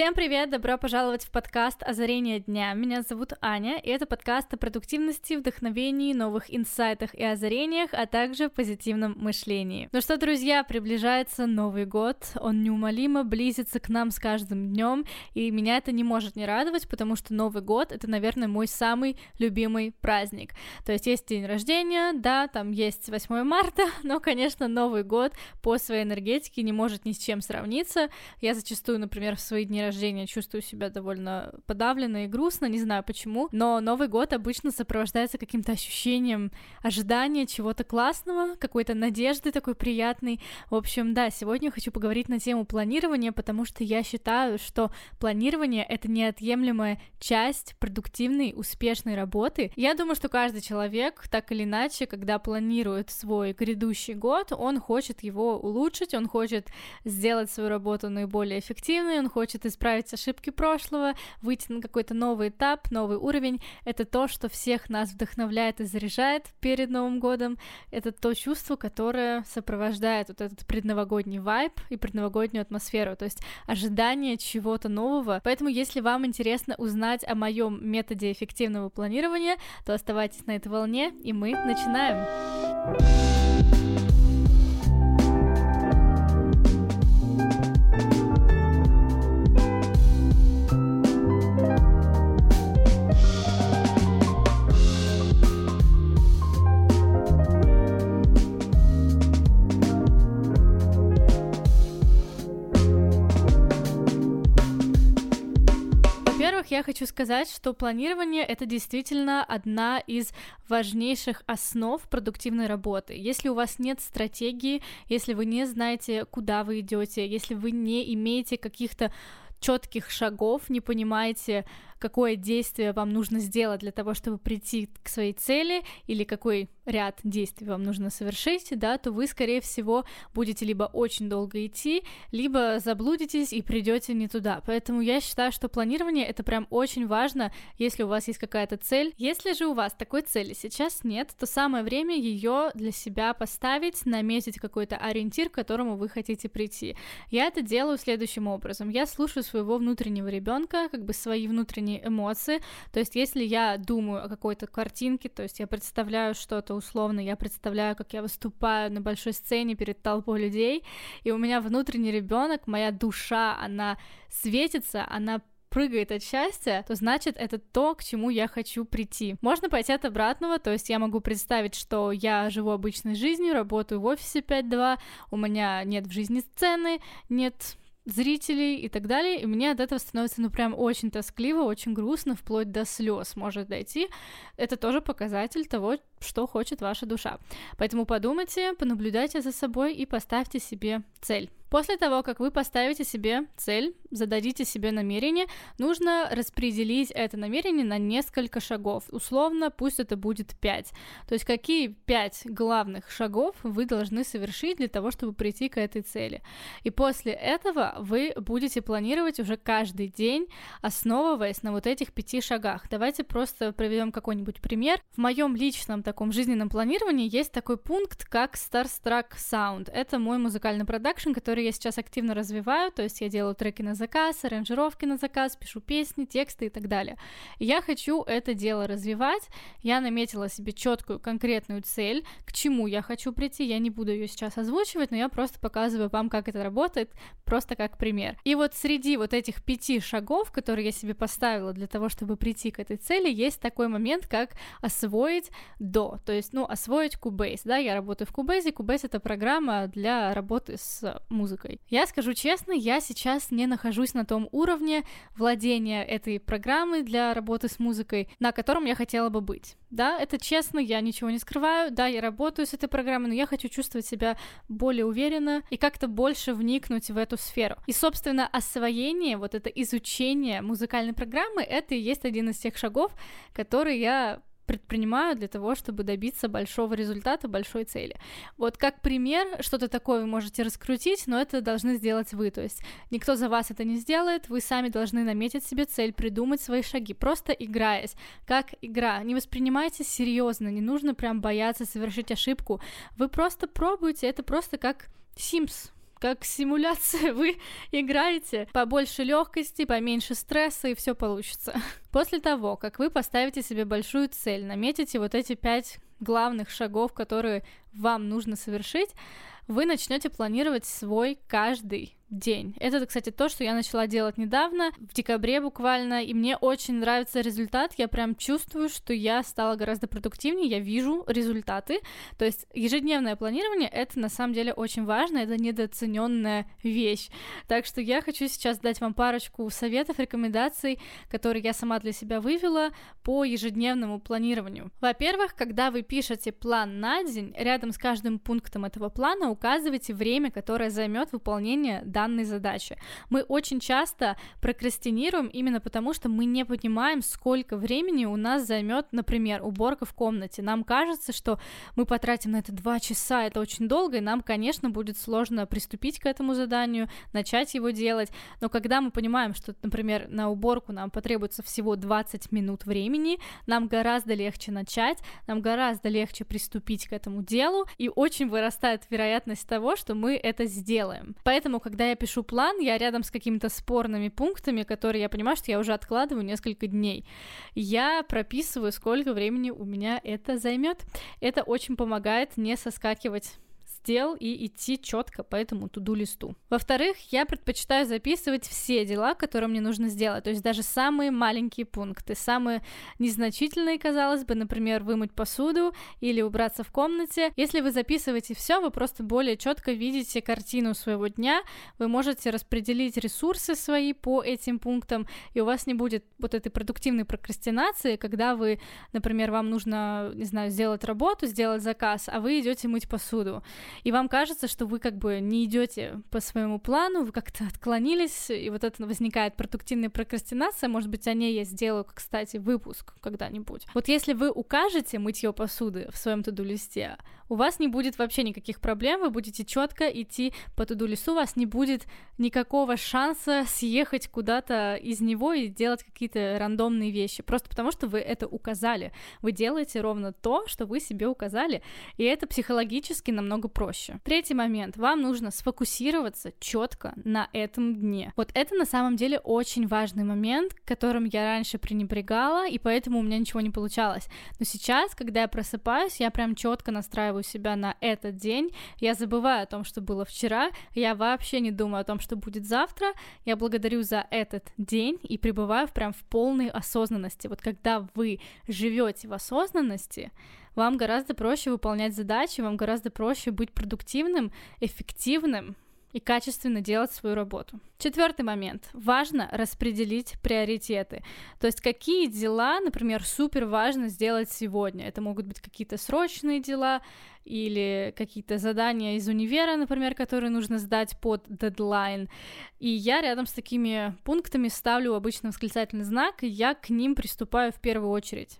Всем привет! Добро пожаловать в подкаст «Озарение дня». Меня зовут Аня, и это подкаст о продуктивности, вдохновении, новых инсайтах и озарениях, а также позитивном мышлении. Ну что, друзья, приближается Новый год, он неумолимо близится к нам с каждым днем, и меня это не может не радовать, потому что Новый год — это, наверное, мой самый любимый праздник. То есть есть день рождения, да, там есть 8 марта, но, конечно, Новый год по своей энергетике не может ни с чем сравниться. Я зачастую, например, в свои дни рождения чувствую себя довольно подавленно и грустно, не знаю почему, но Новый год обычно сопровождается каким-то ощущением ожидания чего-то классного, какой-то надежды такой приятной. В общем, да, сегодня хочу поговорить на тему планирования, потому что я считаю, что планирование — это неотъемлемая часть продуктивной, успешной работы. Я думаю, что каждый человек, так или иначе, когда планирует свой грядущий год, он хочет его улучшить, он хочет сделать свою работу наиболее эффективной, он хочет исправить ошибки прошлого, выйти на какой-то новый этап, новый уровень. Это то, что всех нас вдохновляет и заряжает перед Новым годом. Это то чувство, которое сопровождает вот этот предновогодний вайб и предновогоднюю атмосферу, то есть ожидание чего-то нового. Поэтому, если вам интересно узнать о моем методе эффективного планирования, то оставайтесь на этой волне, и мы начинаем. Во-первых, я хочу сказать, что планирование — это действительно одна из важнейших основ продуктивной работы. Если у вас нет стратегии, если вы не знаете, куда вы идете, если вы не имеете каких-то четких шагов, не понимаете, какое действие вам нужно сделать для того, чтобы прийти к своей цели, или какой ряд действий вам нужно совершить, да, то вы, скорее всего, будете либо очень долго идти, либо заблудитесь и придете не туда. Поэтому я считаю, что планирование это прям очень важно, если у вас есть какая-то цель. Если же у вас такой цели сейчас нет, то самое время ее для себя поставить, наметить какой-то ориентир, к которому вы хотите прийти. Я это делаю следующим образом. Я слушаю своего внутреннего ребенка, как бы свои внутренние внутренние эмоции. То есть, если я думаю о какой-то картинке, то есть я представляю что-то условно, я представляю, как я выступаю на большой сцене перед толпой людей, и у меня внутренний ребенок, моя душа, она светится, она прыгает от счастья, то значит это то, к чему я хочу прийти. Можно пойти от обратного, то есть я могу представить, что я живу обычной жизнью, работаю в офисе 5-2, у меня нет в жизни сцены, нет зрителей и так далее, и мне от этого становится, ну, прям очень тоскливо, очень грустно, вплоть до слез может дойти. Это тоже показатель того, что хочет ваша душа. Поэтому подумайте, понаблюдайте за собой и поставьте себе цель. После того, как вы поставите себе цель, зададите себе намерение, нужно распределить это намерение на несколько шагов. Условно, пусть это будет 5. То есть какие 5 главных шагов вы должны совершить для того, чтобы прийти к этой цели. И после этого вы будете планировать уже каждый день, основываясь на вот этих пяти шагах. Давайте просто проведем какой-нибудь пример. В моем личном таком жизненном планировании есть такой пункт, как Starstruck Sound. Это мой музыкальный продакшн, который который я сейчас активно развиваю, то есть я делаю треки на заказ, аранжировки на заказ, пишу песни, тексты и так далее. Я хочу это дело развивать, я наметила себе четкую, конкретную цель, к чему я хочу прийти, я не буду ее сейчас озвучивать, но я просто показываю вам, как это работает, просто как пример. И вот среди вот этих пяти шагов, которые я себе поставила для того, чтобы прийти к этой цели, есть такой момент, как освоить до, то есть, ну, освоить Cubase, да, я работаю в Cubase, Cubase — это программа для работы с музыкой, музыкой. Я скажу честно, я сейчас не нахожусь на том уровне владения этой программой для работы с музыкой, на котором я хотела бы быть. Да, это честно, я ничего не скрываю, да, я работаю с этой программой, но я хочу чувствовать себя более уверенно и как-то больше вникнуть в эту сферу. И, собственно, освоение, вот это изучение музыкальной программы, это и есть один из тех шагов, которые я предпринимаю для того, чтобы добиться большого результата, большой цели. Вот как пример, что-то такое вы можете раскрутить, но это должны сделать вы, то есть никто за вас это не сделает, вы сами должны наметить себе цель, придумать свои шаги, просто играясь, как игра, не воспринимайте серьезно, не нужно прям бояться совершить ошибку, вы просто пробуйте, это просто как Sims, как симуляция, вы играете побольше легкости, поменьше стресса, и все получится. После того, как вы поставите себе большую цель, наметите вот эти пять главных шагов, которые вам нужно совершить, вы начнете планировать свой каждый день. Это, кстати, то, что я начала делать недавно, в декабре буквально, и мне очень нравится результат. Я прям чувствую, что я стала гораздо продуктивнее, я вижу результаты. То есть ежедневное планирование — это на самом деле очень важно, это недооцененная вещь. Так что я хочу сейчас дать вам парочку советов, рекомендаций, которые я сама для себя вывела по ежедневному планированию. Во-первых, когда вы пишете план на день, рядом с каждым пунктом этого плана указывайте время, которое займет выполнение данной задачи. Мы очень часто прокрастинируем именно потому, что мы не понимаем, сколько времени у нас займет, например, уборка в комнате. Нам кажется, что мы потратим на это два часа, это очень долго, и нам, конечно, будет сложно приступить к этому заданию, начать его делать. Но когда мы понимаем, что, например, на уборку нам потребуется всего 20 минут времени, нам гораздо легче начать, нам гораздо легче приступить к этому делу, и очень вырастает вероятность того, что мы это сделаем. Поэтому, когда я пишу план, я рядом с какими-то спорными пунктами, которые я понимаю, что я уже откладываю несколько дней. Я прописываю, сколько времени у меня это займет. Это очень помогает не соскакивать дел и идти четко по этому туду-листу. Во-вторых, я предпочитаю записывать все дела, которые мне нужно сделать, то есть даже самые маленькие пункты, самые незначительные, казалось бы, например, вымыть посуду или убраться в комнате. Если вы записываете все, вы просто более четко видите картину своего дня, вы можете распределить ресурсы свои по этим пунктам, и у вас не будет вот этой продуктивной прокрастинации, когда вы, например, вам нужно, не знаю, сделать работу, сделать заказ, а вы идете мыть посуду и вам кажется, что вы как бы не идете по своему плану, вы как-то отклонились, и вот это возникает продуктивная прокрастинация, может быть, о ней я сделаю, кстати, выпуск когда-нибудь. Вот если вы укажете мытье посуды в своем туду-листе, у вас не будет вообще никаких проблем, вы будете четко идти по туду-листу, у вас не будет никакого шанса съехать куда-то из него и делать какие-то рандомные вещи, просто потому что вы это указали. Вы делаете ровно то, что вы себе указали, и это психологически намного проще. Третий момент. Вам нужно сфокусироваться четко на этом дне. Вот это на самом деле очень важный момент, которым я раньше пренебрегала, и поэтому у меня ничего не получалось. Но сейчас, когда я просыпаюсь, я прям четко настраиваю себя на этот день. Я забываю о том, что было вчера. Я вообще не думаю о том, что будет завтра. Я благодарю за этот день и пребываю прям в полной осознанности. Вот когда вы живете в осознанности, вам гораздо проще выполнять задачи, вам гораздо проще быть продуктивным, эффективным и качественно делать свою работу. Четвертый момент. Важно распределить приоритеты. То есть какие дела, например, супер важно сделать сегодня. Это могут быть какие-то срочные дела или какие-то задания из универа, например, которые нужно сдать под дедлайн. И я рядом с такими пунктами ставлю обычно восклицательный знак, и я к ним приступаю в первую очередь.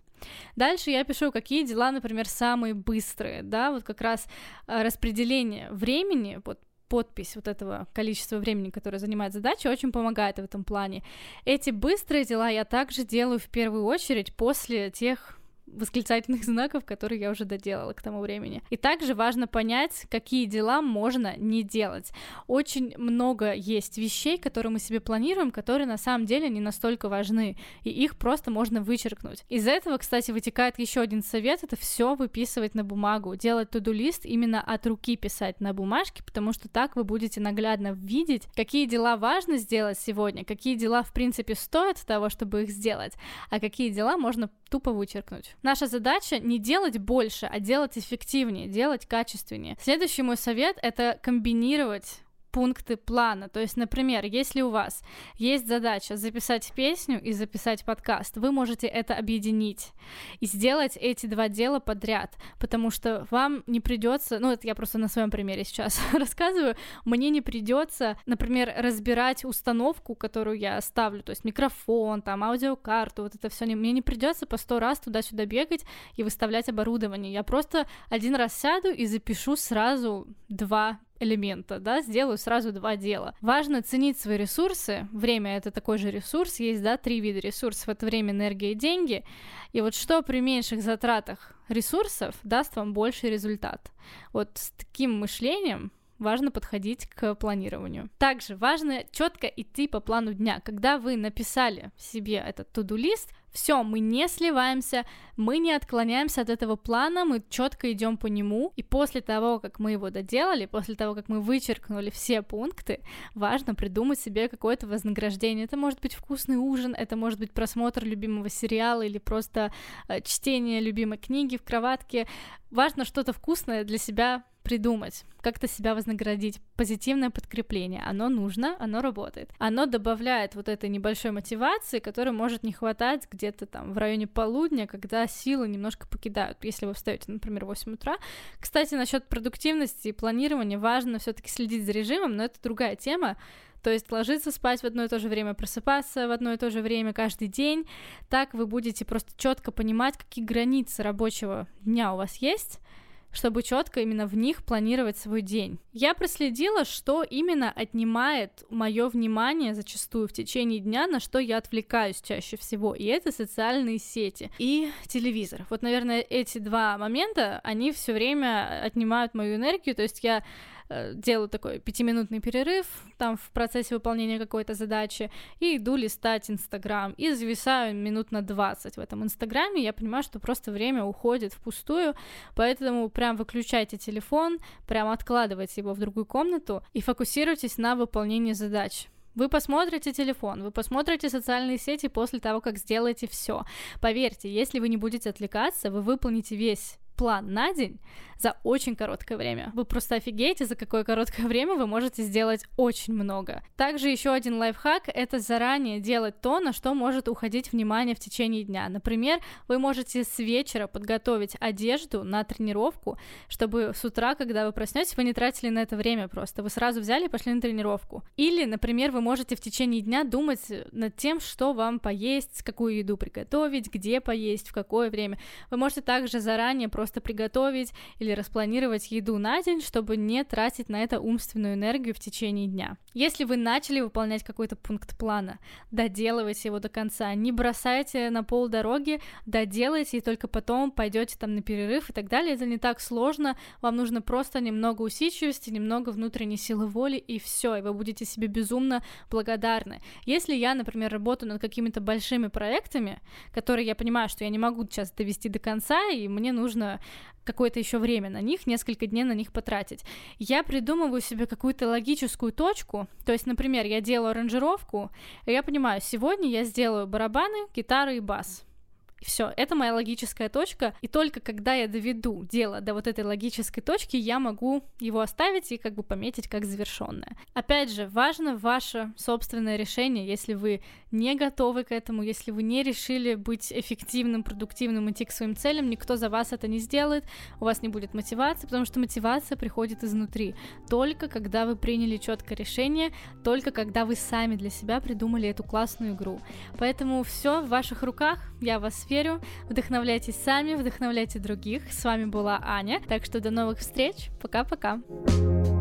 Дальше я пишу, какие дела, например, самые быстрые, да, вот как раз э, распределение времени, вот подпись вот этого количества времени, которое занимает задача, очень помогает в этом плане. Эти быстрые дела я также делаю в первую очередь после тех восклицательных знаков, которые я уже доделала к тому времени. И также важно понять, какие дела можно не делать. Очень много есть вещей, которые мы себе планируем, которые на самом деле не настолько важны, и их просто можно вычеркнуть. Из этого, кстати, вытекает еще один совет, это все выписывать на бумагу, делать туду-лист именно от руки писать на бумажке, потому что так вы будете наглядно видеть, какие дела важно сделать сегодня, какие дела, в принципе, стоят того, чтобы их сделать, а какие дела можно тупо вычеркнуть. Наша задача не делать больше, а делать эффективнее, делать качественнее. Следующий мой совет — это комбинировать пункты плана. То есть, например, если у вас есть задача записать песню и записать подкаст, вы можете это объединить и сделать эти два дела подряд, потому что вам не придется, ну это я просто на своем примере сейчас рассказываю, мне не придется, например, разбирать установку, которую я ставлю, то есть микрофон, там аудиокарту, вот это все, мне не придется по сто раз туда-сюда бегать и выставлять оборудование. Я просто один раз сяду и запишу сразу два элемента, да, сделаю сразу два дела. Важно ценить свои ресурсы. Время — это такой же ресурс. Есть, да, три вида ресурсов. Это время, энергия и деньги. И вот что при меньших затратах ресурсов даст вам больший результат. Вот с таким мышлением важно подходить к планированию. Также важно четко идти по плану дня. Когда вы написали себе этот туду-лист, все, мы не сливаемся, мы не отклоняемся от этого плана, мы четко идем по нему. И после того, как мы его доделали, после того, как мы вычеркнули все пункты, важно придумать себе какое-то вознаграждение. Это может быть вкусный ужин, это может быть просмотр любимого сериала или просто э, чтение любимой книги в кроватке. Важно что-то вкусное для себя придумать, как-то себя вознаградить. Позитивное подкрепление, оно нужно, оно работает. Оно добавляет вот этой небольшой мотивации, которой может не хватать где-то там в районе полудня, когда силы немножко покидают, если вы встаете, например, в 8 утра. Кстати, насчет продуктивности и планирования важно все-таки следить за режимом, но это другая тема. То есть ложиться спать в одно и то же время, просыпаться в одно и то же время каждый день. Так вы будете просто четко понимать, какие границы рабочего дня у вас есть, чтобы четко именно в них планировать свой день. Я проследила, что именно отнимает мое внимание зачастую в течение дня, на что я отвлекаюсь чаще всего, и это социальные сети и телевизор. Вот, наверное, эти два момента, они все время отнимают мою энергию, то есть я делаю такой пятиминутный перерыв там в процессе выполнения какой-то задачи и иду листать Инстаграм и зависаю минут на 20 в этом Инстаграме, я понимаю, что просто время уходит впустую, поэтому прям выключайте телефон, прям откладывайте его в другую комнату и фокусируйтесь на выполнении задач. Вы посмотрите телефон, вы посмотрите социальные сети после того, как сделаете все. Поверьте, если вы не будете отвлекаться, вы выполните весь план на день за очень короткое время. Вы просто офигеете, за какое короткое время вы можете сделать очень много. Также еще один лайфхак — это заранее делать то, на что может уходить внимание в течение дня. Например, вы можете с вечера подготовить одежду на тренировку, чтобы с утра, когда вы проснетесь, вы не тратили на это время просто. Вы сразу взяли и пошли на тренировку. Или, например, вы можете в течение дня думать над тем, что вам поесть, какую еду приготовить, где поесть, в какое время. Вы можете также заранее просто приготовить или распланировать еду на день, чтобы не тратить на это умственную энергию в течение дня. Если вы начали выполнять какой-то пункт плана, доделывайте его до конца, не бросайте на пол дороги, доделайте и только потом пойдете там на перерыв и так далее. Это не так сложно, вам нужно просто немного усидчивости, немного внутренней силы воли и все, и вы будете себе безумно благодарны. Если я, например, работаю над какими-то большими проектами, которые я понимаю, что я не могу сейчас довести до конца, и мне нужно какое-то еще время на них, несколько дней на них потратить. Я придумываю себе какую-то логическую точку, то есть, например, я делаю аранжировку, и я понимаю, сегодня я сделаю барабаны, гитары и бас. Все, это моя логическая точка, и только когда я доведу дело до вот этой логической точки, я могу его оставить и как бы пометить как завершенное. Опять же, важно ваше собственное решение, если вы не готовы к этому, если вы не решили быть эффективным, продуктивным, идти к своим целям, никто за вас это не сделает, у вас не будет мотивации, потому что мотивация приходит изнутри. Только когда вы приняли четкое решение, только когда вы сами для себя придумали эту классную игру. Поэтому все в ваших руках, я вас верю. Вдохновляйтесь сами, вдохновляйте других. С вами была Аня. Так что до новых встреч. Пока-пока. thank you